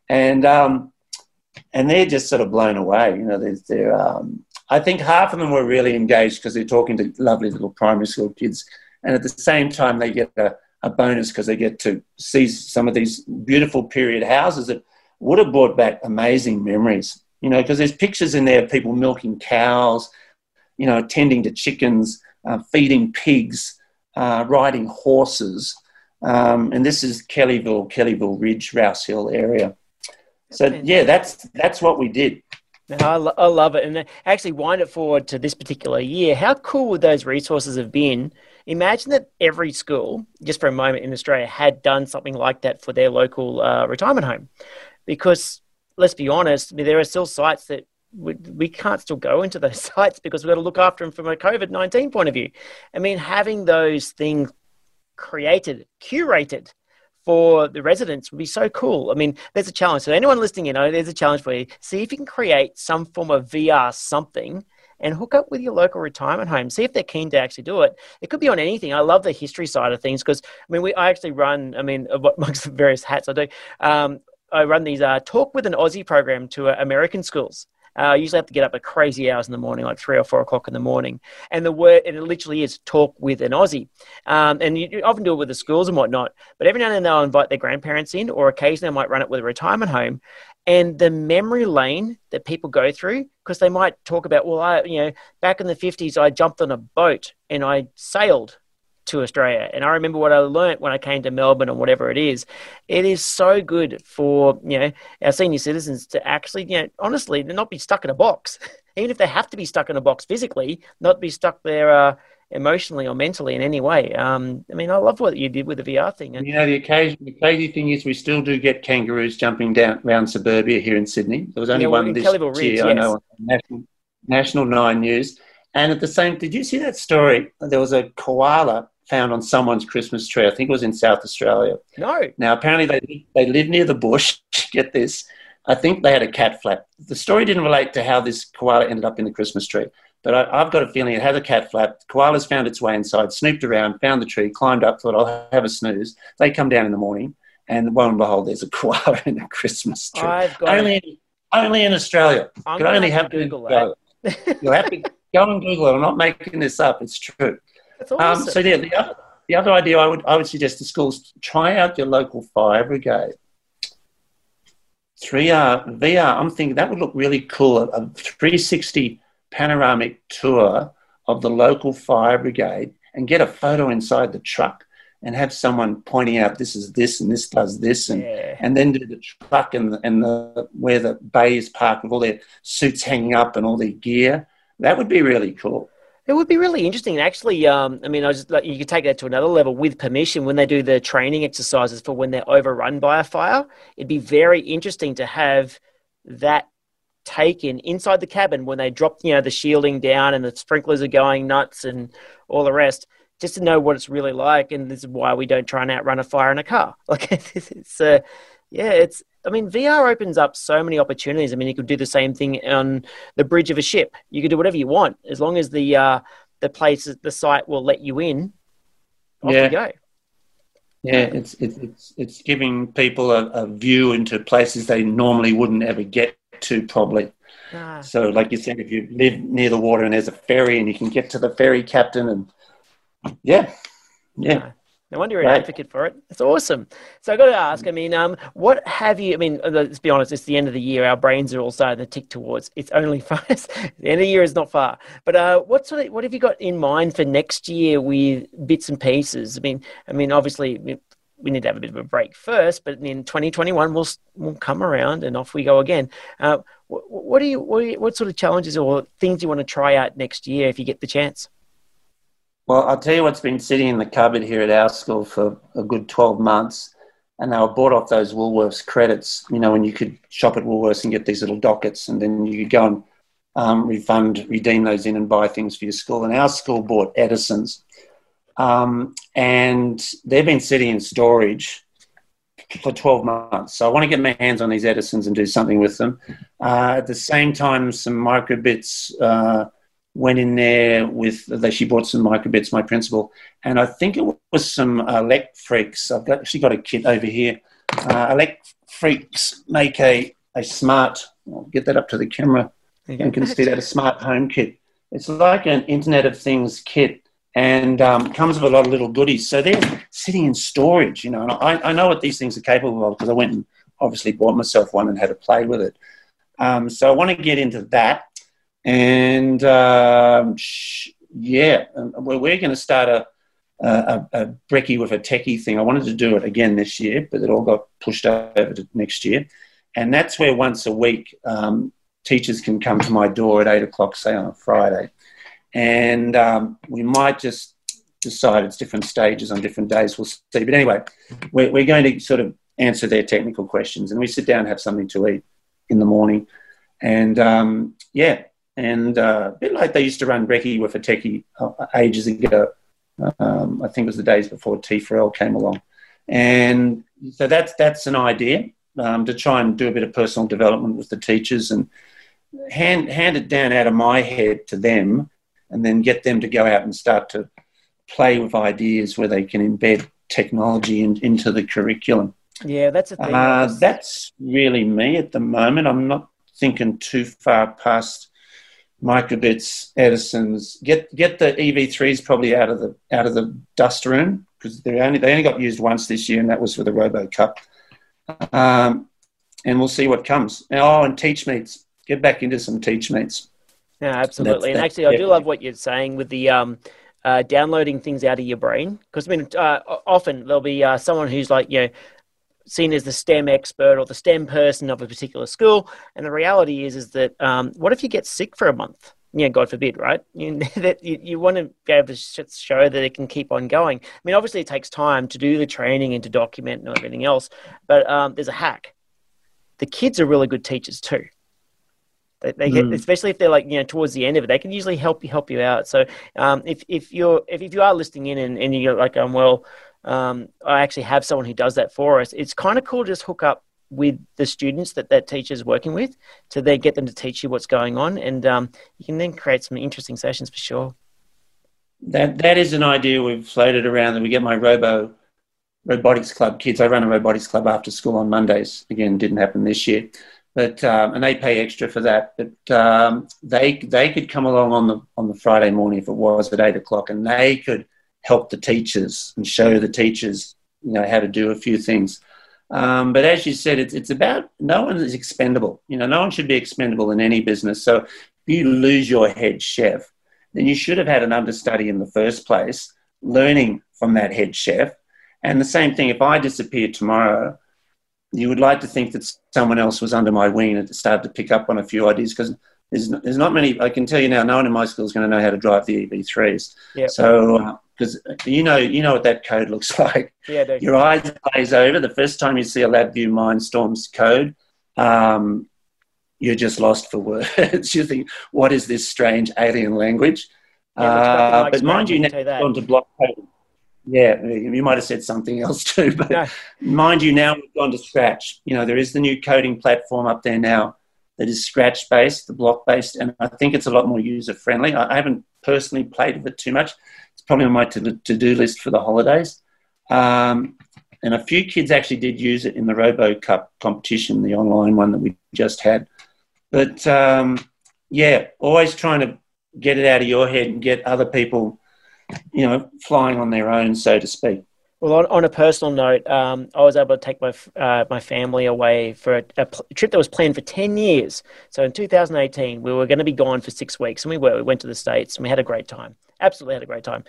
And, um, and they're just sort of blown away. You know, they're, they're um, I think half of them were really engaged because they're talking to lovely little primary school kids. And at the same time, they get a, a bonus because they get to see some of these beautiful period houses that would have brought back amazing memories. You know, because there's pictures in there of people milking cows, you know, tending to chickens, uh, feeding pigs, uh, riding horses. Um, and this is Kellyville, Kellyville Ridge, Rouse Hill area. So yeah, that's that's what we did. I, lo- I love it, and actually wind it forward to this particular year. How cool would those resources have been Imagine that every school, just for a moment in Australia, had done something like that for their local uh, retirement home. Because let's be honest, I mean, there are still sites that we, we can't still go into those <laughs> sites because we've got to look after them from a COVID 19 point of view. I mean, having those things created, curated, for the residents would be so cool. I mean, there's a challenge. So anyone listening, you know, there's a challenge for you. See if you can create some form of VR something and hook up with your local retirement home. See if they're keen to actually do it. It could be on anything. I love the history side of things because I mean, we I actually run. I mean, <laughs> amongst the various hats I do, um, I run these uh, talk with an Aussie program to uh, American schools. Uh, I usually have to get up at crazy hours in the morning, like three or four o'clock in the morning. And the word, and it literally is talk with an Aussie. Um, and you, you, often do it with the schools and whatnot. But every now and then they'll invite their grandparents in, or occasionally I might run it with a retirement home and the memory lane that people go through because they might talk about well i you know back in the 50s i jumped on a boat and i sailed to australia and i remember what i learnt when i came to melbourne or whatever it is it is so good for you know our senior citizens to actually you know honestly not be stuck in a box <laughs> even if they have to be stuck in a box physically not be stuck there uh, emotionally or mentally in any way. Um, I mean, I love what you did with the VR thing. You know, the occasion, the crazy thing is we still do get kangaroos jumping down around suburbia here in Sydney. There was only yeah, one this Ridge, year, yes. I know, National, National Nine News. And at the same, did you see that story? There was a koala found on someone's Christmas tree. I think it was in South Australia. No. Now, apparently they they live near the bush. <laughs> Get this. I think they had a cat flap. The story didn't relate to how this koala ended up in the Christmas tree. But I, have got a feeling it had a cat flap. Koala's found its way inside, snooped around, found the tree, climbed up, thought, I'll have a snooze. They come down in the morning, and lo and behold, there's a <laughs> koala in the Christmas tree. I've got only, in, only in Australia. I'm Could only have to Google that. <laughs> You'll have to go and Google it. I'm not making this up. It's true. Um, awesome. Um, so yeah, the other, the other idea I would I would suggest to schools try out your local fire brigade. 3R VR. I'm thinking that would look really cool. A 360 panoramic tour of the local fire brigade and get a photo inside the truck and have someone pointing out this is this and this does this and yeah. and then do the truck and the, and the where the bay is parked with all their suits hanging up and all their gear. That would be really cool. It would be really interesting. Actually, um, I mean, I just like you could take that to another level with permission when they do the training exercises for when they're overrun by a fire. It'd be very interesting to have that taken inside the cabin when they drop you know the shielding down and the sprinklers are going nuts and all the rest just to know what it's really like. And this is why we don't try and outrun a fire in a car. <laughs> Like <laughs> it's, uh, yeah, it's. I mean, VR opens up so many opportunities. I mean, you could do the same thing on the bridge of a ship. You could do whatever you want as long as the uh, the place, the site will let you in. Off Yeah. you go. Yeah, it's it's it's, it's giving people a, a view into places they normally wouldn't ever get to, probably. Ah, So, like you said, if you live near the water and there's a ferry and you can get to the ferry captain, and yeah, yeah. No wonder you're an Right. advocate for it. It's awesome. So I've got to ask. I mean, um, what have you? I mean, uh, let's be honest. It's the end of the year. Our brains are all starting to tick towards. It's only <laughs> fast. the end of the year is not far. But uh, what sort of what have you got in mind for next year with bits and pieces? I mean, I mean, obviously we, we need to have a bit of a break first. But in 2021, we'll we'll come around and off we go again. Uh, what, what do you what, what sort of challenges or things do you want to try out next year if you get the chance? Well, I'll tell you what's been sitting in the cupboard here at our school for a good 12 months. And they were bought off those Woolworths credits, you know, when you could shop at Woolworths and get these little dockets, and then you could go and um, refund, redeem those in and buy things for your school. And our school bought Edison's. Um, and they've been sitting in storage for 12 months. So I want to get my hands on these Edisons and do something with them. Uh, at the same time, some microbits. Uh, went in there with that she bought some microbits, my principal, and I think it was some Elecfreaks. I've got actually got a kit over here. Uh, elect freaks make a a smart. I'll get that up to the camera. You can see that a smart home kit. It's like an Internet of Things kit, and um, comes with a lot of little goodies. So they're sitting in storage, you know. And I, I know what these things are capable of because I went and obviously bought myself one and had to play with it. Um, so I want to get into that and um, sh- yeah, um, we're, going to start a, a, a brekkie with a techie thing. I wanted to do it again this year, but it all got pushed over to next year. And that's where once a week um, teachers can come to my door at eight o'clock, say on a Friday, and um, we might just decide it's different stages on different days. We'll see. But anyway, we're, we're going to sort of answer their technical questions, and we sit down and have something to eat in the morning. And um, yeah, and uh, a bit like they used to run brekkie with a techie uh, ages ago. Um, I think it was the days before T for L came along, and so that's that's an idea um, to try and do a bit of personal development with the teachers and hand hand it down out of my head to them, and then get them to go out and start to play with ideas where they can embed technology in, into the curriculum. Yeah, that's a thing. Uh, that's really me at the moment. I'm not thinking too far past microbits, Edison's. Get get the EV3s probably out of the out of the dust room because they only they only got used once this year, and that was for the Robo Cup. Um, and we'll see what comes. Oh, and teach meets. Get back into some teach meets. Yeah, absolutely. and that's actually, I do love what you're saying with the um, uh, downloading things out of your brain. Because I mean, uh, often there'll be uh, someone who's like, you know, seen as the STEM expert or the STEM person of a particular school, and the reality is, is that um, what if you get sick for a month? Yeah, God forbid, right? <laughs> You, that you, you want to be able to show that it can keep on going. I mean, obviously, it takes time to do the training and to document and everything else, but um, there's a hack. The kids are really good teachers too. They, they get, Mm. especially if they're like you know towards the end of it, they can usually help you help you out. So um, if if you're if, if you are listening in and, and you're like, um, well, um, I actually have someone who does that for us. It's kind of cool to just hook up with the students that that teacher's working with to then get them to teach you what's going on, and um, you can then create some interesting sessions for sure. That that is an idea we've floated around that we get my robo robotics club kids. I run a robotics club after school on Mondays. Again, didn't happen this year, but um, and they pay extra for that. But um, they they could come along on the on the Friday morning if it was at eight o'clock, and they could help the teachers and show the teachers you know how to do a few things. Um, but as you said, it's it's about no one is expendable. You know, no one should be expendable in any business. So if you lose your head chef, then you should have had an understudy in the first place, learning from that head chef. And the same thing, if I disappeared tomorrow, you would like to think that someone else was under my wing and started to pick up on a few ideas because there's, there's not many, I can tell you now, no one in my school is going to know how to drive the EV3s. Yep. So, because you know, you know what that code looks <laughs> like. Yeah, dude. Your eyes glaze over the first time you see a LabVIEW Mindstorms code. Um, you're just lost for <laughs> words. you think, what is this strange alien language? Yeah, uh, but mind you, now gone to block coding. Yeah, you might have said something else <laughs> too, but no. mind you, now we've gone to Scratch. You know, there is the new coding platform up there now that is Scratch based, the block based, and I think it's a lot more user friendly. I haven't personally played with it too much. Probably on my to do list for the holidays. Um, and a few kids actually did use it in the Robo Cup competition, the online one that we just had. But um, yeah, always trying to get it out of your head and get other people you know, flying on their own, so to speak. Well, on, on a personal note, um, I was able to take my uh, my family away for a, a, trip that was planned for ten years. So in 2018, we were going to be gone for six weeks, and we were. We went to the states, and we had a great time. Absolutely had a great time.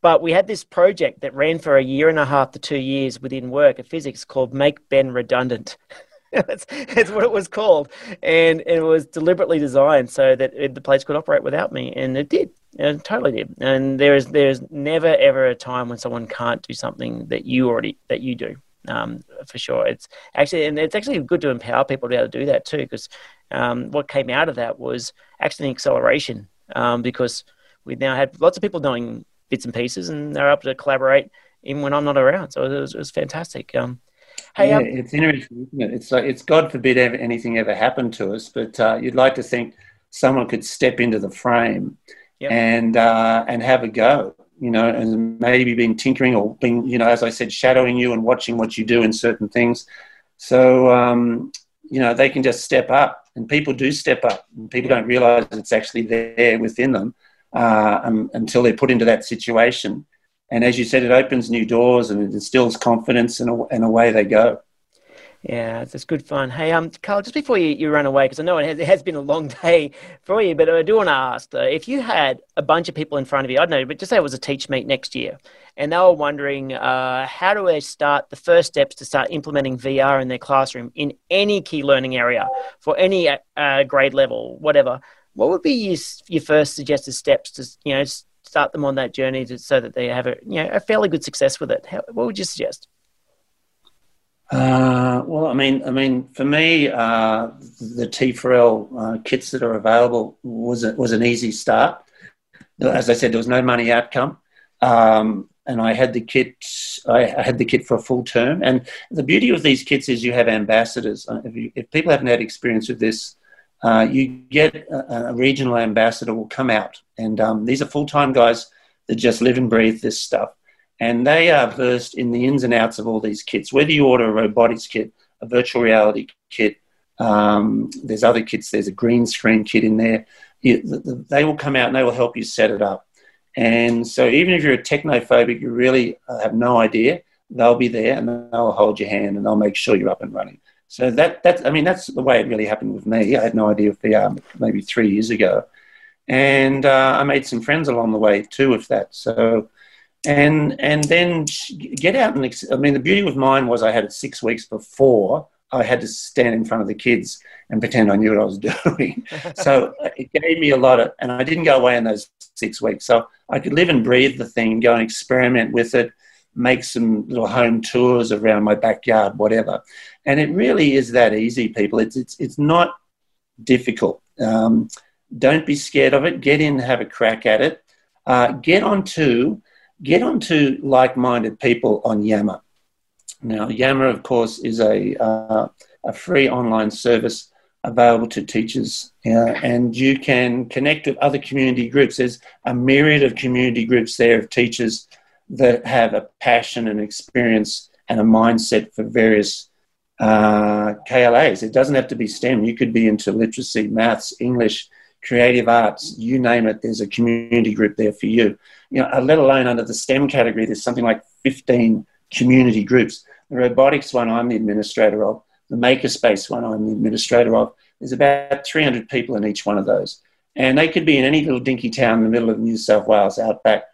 But we had this project that ran for a year and a half to two years within work at Fizzics called Make Ben Redundant. <laughs> that's, that's what it was called, and, and, it was deliberately designed so that it, the place could operate without me, and it did. It totally did. And there is there's never ever a time when someone can't do something that you already that you do. Um, for sure, it's actually and it's actually good to empower people to be able to do that too. Because um, what came out of that was actually an acceleration um, because we now had lots of people doing bits and pieces, and they're able to collaborate even when I'm not around. So it was, it was fantastic. Um, Hey, yeah, um, it's interesting, isn't it? It's like it's God forbid ever anything ever happened to us, but uh, you'd like to think someone could step into the frame yep. and uh, and have a go, you know, and maybe been tinkering or being, you know, as I said, shadowing you and watching what you do in certain things. So um, you know, they can just step up, and people do step up, people don't realise it's actually there within them uh, um, until they're put into that situation and as you said, it opens new doors and it instills confidence, and, and away they go. Yeah, it's good fun. Hey, um, Karl, just before you, you run away, because I know it has, it has, been a long <laughs> day for you, but I do want to ask uh, if you had a bunch of people in front of you, I don't know, but just say it was a teach meet next year, and they were wondering uh, how do they start the first steps to start implementing VR in their classroom in any key learning area for any uh, grade level, whatever. What would be your, your first suggested steps to you know start them on that journey to, so that they have a you know a fairly good success with it? How, what would you suggest? Uh, well, I mean, I mean, for me, uh, the T4L uh, kits that are available was a, was an easy start. As I said, there was no money outcome, um, and I had the kit. I had the kit for a full term. And the beauty of these kits is you have ambassadors. Uh, if, you, if people haven't had experience with this, uh, you get a, a, regional ambassador will come out, and um, these are full time guys that just live and breathe this stuff, and they are versed in the ins and outs of all these kits. Whether you order a robotics kit, a virtual reality kit, um, there's other kits. There's a green screen kit in there. They will come out and they will help you set it up. And so, even if you're a technophobic, you really uh, have no idea, they'll be there and they'll hold your hand and they'll make sure you're up and running. So that that I mean that's the way it really happened with me. I had no idea of VR maybe three years ago, and uh, I made some friends along the way too with that. So, and and then get out and I mean the beauty with mine was I had it six weeks before I had to stand in front of the kids and pretend I knew what I was <laughs> doing. so it gave me a lot of, and I didn't go away in those six weeks. So I could live and breathe the thing, go and experiment with it, make some little home tours around my backyard, whatever. And it really is that easy, people. It's, it's, it's not difficult. Um, don't be scared of it. Get in, have a crack at it. Uh, get onto get onto like-minded people on Yammer. Now, Yammer, of course, is a uh, a free online service available to teachers, uh, and you can connect with other community groups. There's a myriad of community groups there of teachers that have a passion and experience and a mindset for various uh, KLAs. It doesn't have to be STEM. You could be into literacy, maths, English, creative arts, you name it. There's a community group there for you. You know, let alone under the STEM category, there's something like 15 community groups. The robotics one, I'm the administrator of. The makerspace one, I'm the administrator of. There's about 300 people in each one of those, and they could be in any little dinky town in the middle of New South Wales, outback,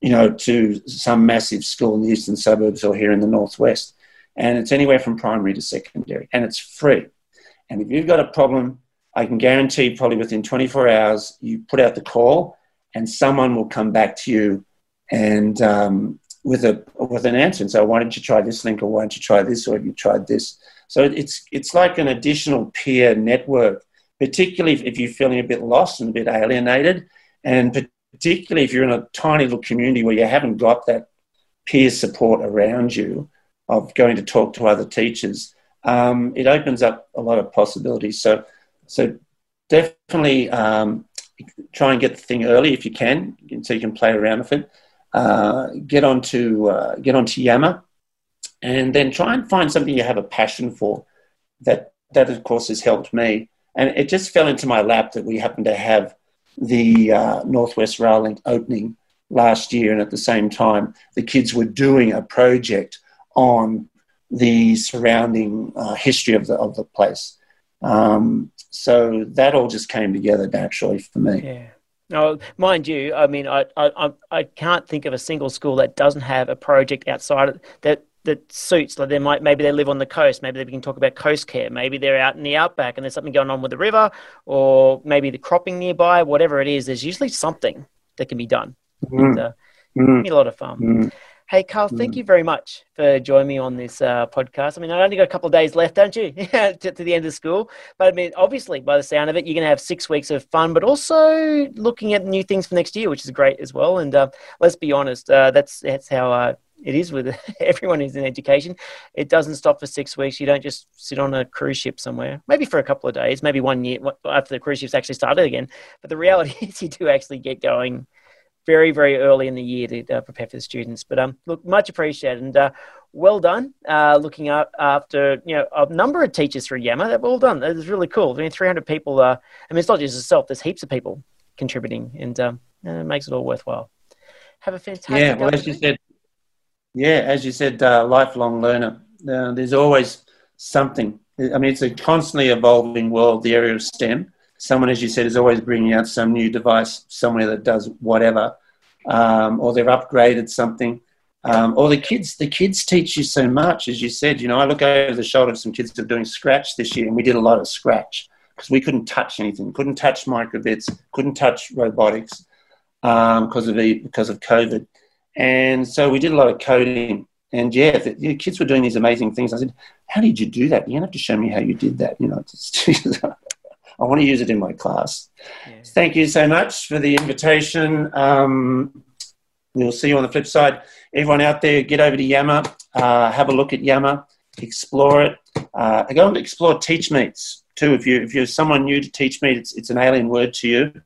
you know, to some massive school in the eastern suburbs or here in the northwest and it's anywhere from primary to secondary, and it's free. And if you've got a problem, I can guarantee probably within 24 hours, you put out the call, and someone will come back to you and um, with a with an answer and say, "Why don't you try this link, or why don't you try this, or have you tried this?" So it's it's like an additional peer network, particularly if you're feeling a bit lost and a bit alienated, and particularly if you're in a tiny little community where you haven't got that peer support around you of going to talk to other teachers, um, it opens up a lot of possibilities. So, so definitely um, try and get the thing early if you can, so you can play around with it. Uh, get onto uh, get onto Yammer, and then try and find something you have a passion for. That that of course has helped me, and it just fell into my lap that we happened to have the uh, Northwest Rail Link opening last year, and at the same time, the kids were doing a project on the surrounding uh, history of the of the place. Um, so that all just came together naturally for me. Yeah. No, mind you, I mean, I, I I can't think of a single school that doesn't have a project outside of, that that suits. Like they might maybe they live on the coast. Maybe they can talk about coast care. Maybe they're out in the outback and there's something going on with the river, or maybe the cropping nearby. Whatever it is, there's usually something that can be done. Mm. And, uh, mm. a lot of fun. Mm. Hey, Karl, thank mm. you very much for joining me on this uh, podcast. I mean, I've only got a couple of days left, don't you, <laughs> to, to, the end of school? But I mean, obviously, by the sound of it, you're going to have six weeks of fun, but also looking at new things for next year, which is great as well. And uh, let's be honest, uh, that's that's how uh, it is with <laughs> everyone who's in education. It doesn't stop for six weeks. You don't just sit on a cruise ship somewhere, maybe for a couple of days, maybe one year after the cruise ship's actually started again. But the reality <laughs> is, you do actually get going very, very early in the year to uh, prepare for the students. But um, look, much appreciated and uh, well done uh, looking up after you know a number of teachers through Yammer. Well done. That was really cool. I mean, 300 people. Uh, I mean, it's not just yourself. There's heaps of people contributing, and um, it makes it all worthwhile. Have a fantastic. Yeah, well, as you said, yeah, as you said, uh, lifelong learner. Uh, there's always something. I mean, it's a constantly evolving world. The area of STEM someone, as you said, is always bringing out some new device somewhere that does whatever, um, or they've upgraded something. Um, or the kids, the kids teach you so much, as you said. You know, I look over the shoulder of some kids that are doing Scratch this year, and we did a lot of Scratch because we couldn't touch anything, couldn't touch microbits, couldn't touch robotics because um, of because of COVID, and so we did a lot of coding. And yeah, the, the, kids were doing these amazing things. I said, "How did you do that? You have to show me how you did that." You know, <laughs> I want to use it in my class. Yeah. Thank you so much for the invitation. Um, we'll see you on the flip side. Everyone out there, get over to Yammer, uh, have a look at Yammer, explore it. Uh, go and explore Teachmeets too. If you if you're someone new to Teachmeet, it's it's an alien word to you.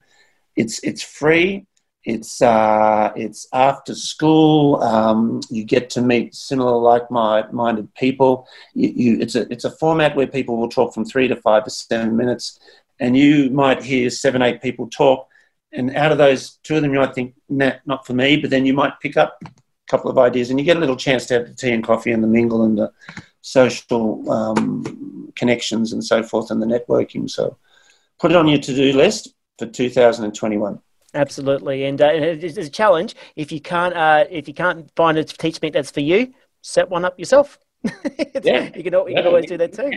It's it's free. It's uh, it's after school. Um, you get to meet similar, like-minded people. You, you, it's a it's a format where people will talk from three to five to seven minutes, and you might hear seven, eight people talk, and out of those, two of them you might think, nah, not for me. But then you might pick up a couple of ideas, and you get a little chance to have the tea and coffee and the mingle and the social um, connections and so forth and the networking. So, put it on your to-do list for 2021. Absolutely, and uh, it's a challenge. If you can't, uh, if you can't find a Teachmeet that's for you, set one up yourself. <laughs> yeah, you can, you can always do that too.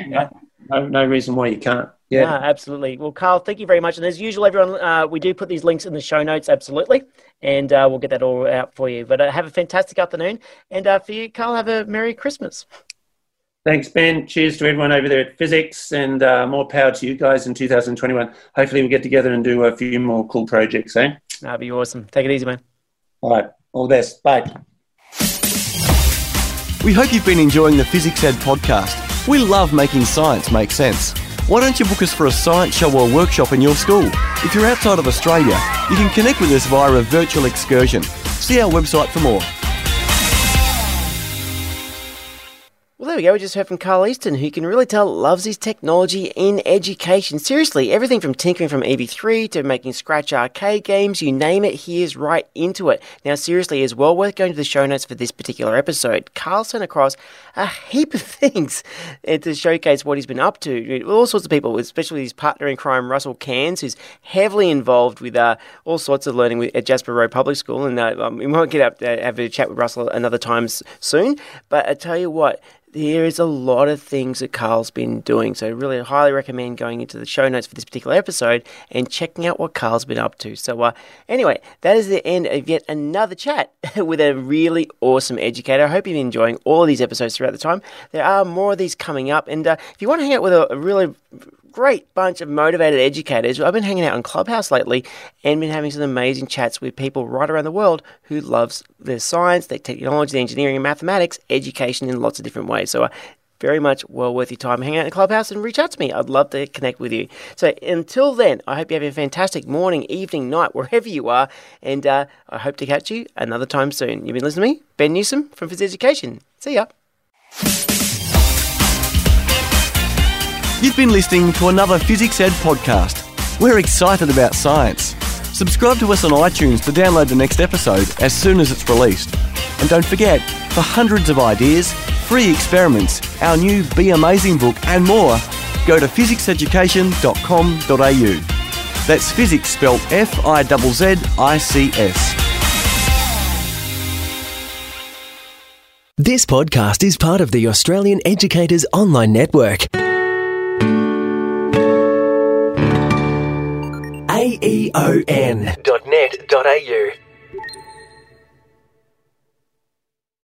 No, no reason why you can't. Yeah, no, absolutely. Well, Karl, thank you very much. And as usual, everyone, uh, we do put these links in the show notes, absolutely, and uh, we'll get that all out for you. But uh, have a fantastic afternoon, and uh, for you, Karl, have a merry Christmas. Thanks, Ben. Cheers to everyone over there at Fizzics, and uh, more power to you guys in 2021. Hopefully, we'll get together and do a few more cool projects, eh? That'd be awesome. Take it easy, man. All right. All the best. Bye. We hope you've been enjoying the FizzicsEd podcast. We love making science make sense. Why don't you book us for a science show or workshop in your school? If you're outside of Australia, you can connect with us via a virtual excursion. See our website for more. Well, there we go. We just heard from Karl Easton, who you can really tell loves his technology in education. Seriously, everything from tinkering from EV3 to making Scratch arcade games, you name it, he is right into it. Now, seriously, it's well worth going to the show notes for this particular episode. Karl sent across a heap of <laughs> things to showcase what he's been up to. All sorts of people, especially his partner in crime, Russell Cairns, who's heavily involved with uh, all sorts of learning at Jasper Road Public School. And uh, um, we might get up, uh, have a chat with Russell another time soon. But I tell you what, there is a lot of things that Karl's been doing. So, really, highly recommend going into the show notes for this particular episode and checking out what Karl's been up to. So, uh, anyway, that is the end of yet another chat <laughs> with a really awesome educator. I hope you've been enjoying all of these episodes throughout the time. There are more of these coming up. And uh, if you want to hang out with a, a really great bunch of motivated educators. I've been hanging out on Clubhouse lately and been having some amazing chats with people right around the world who loves their science, their technology, their engineering and mathematics, education in lots of different ways. So I very much well worth your time. Hang out in clubhouse and reach out to me. I'd love to connect with you. So until then, I hope you have a fantastic morning, evening, night, wherever you are, and uh, I hope to catch you another time soon. You've been listening to me, Ben Newsome from Fizzics Education. See ya. You've been listening to another FizzicsEd podcast. We're excited about science. Subscribe to us on iTunes to download the next episode as soon as it's released. And don't forget, for hundreds of ideas, free experiments, our new Be Amazing book, and more, go to fizzicseducation.com.au. That's fizzics spelled F I Z Z I C S. This podcast is part of the Australian Educators Online Network. aeon.net.au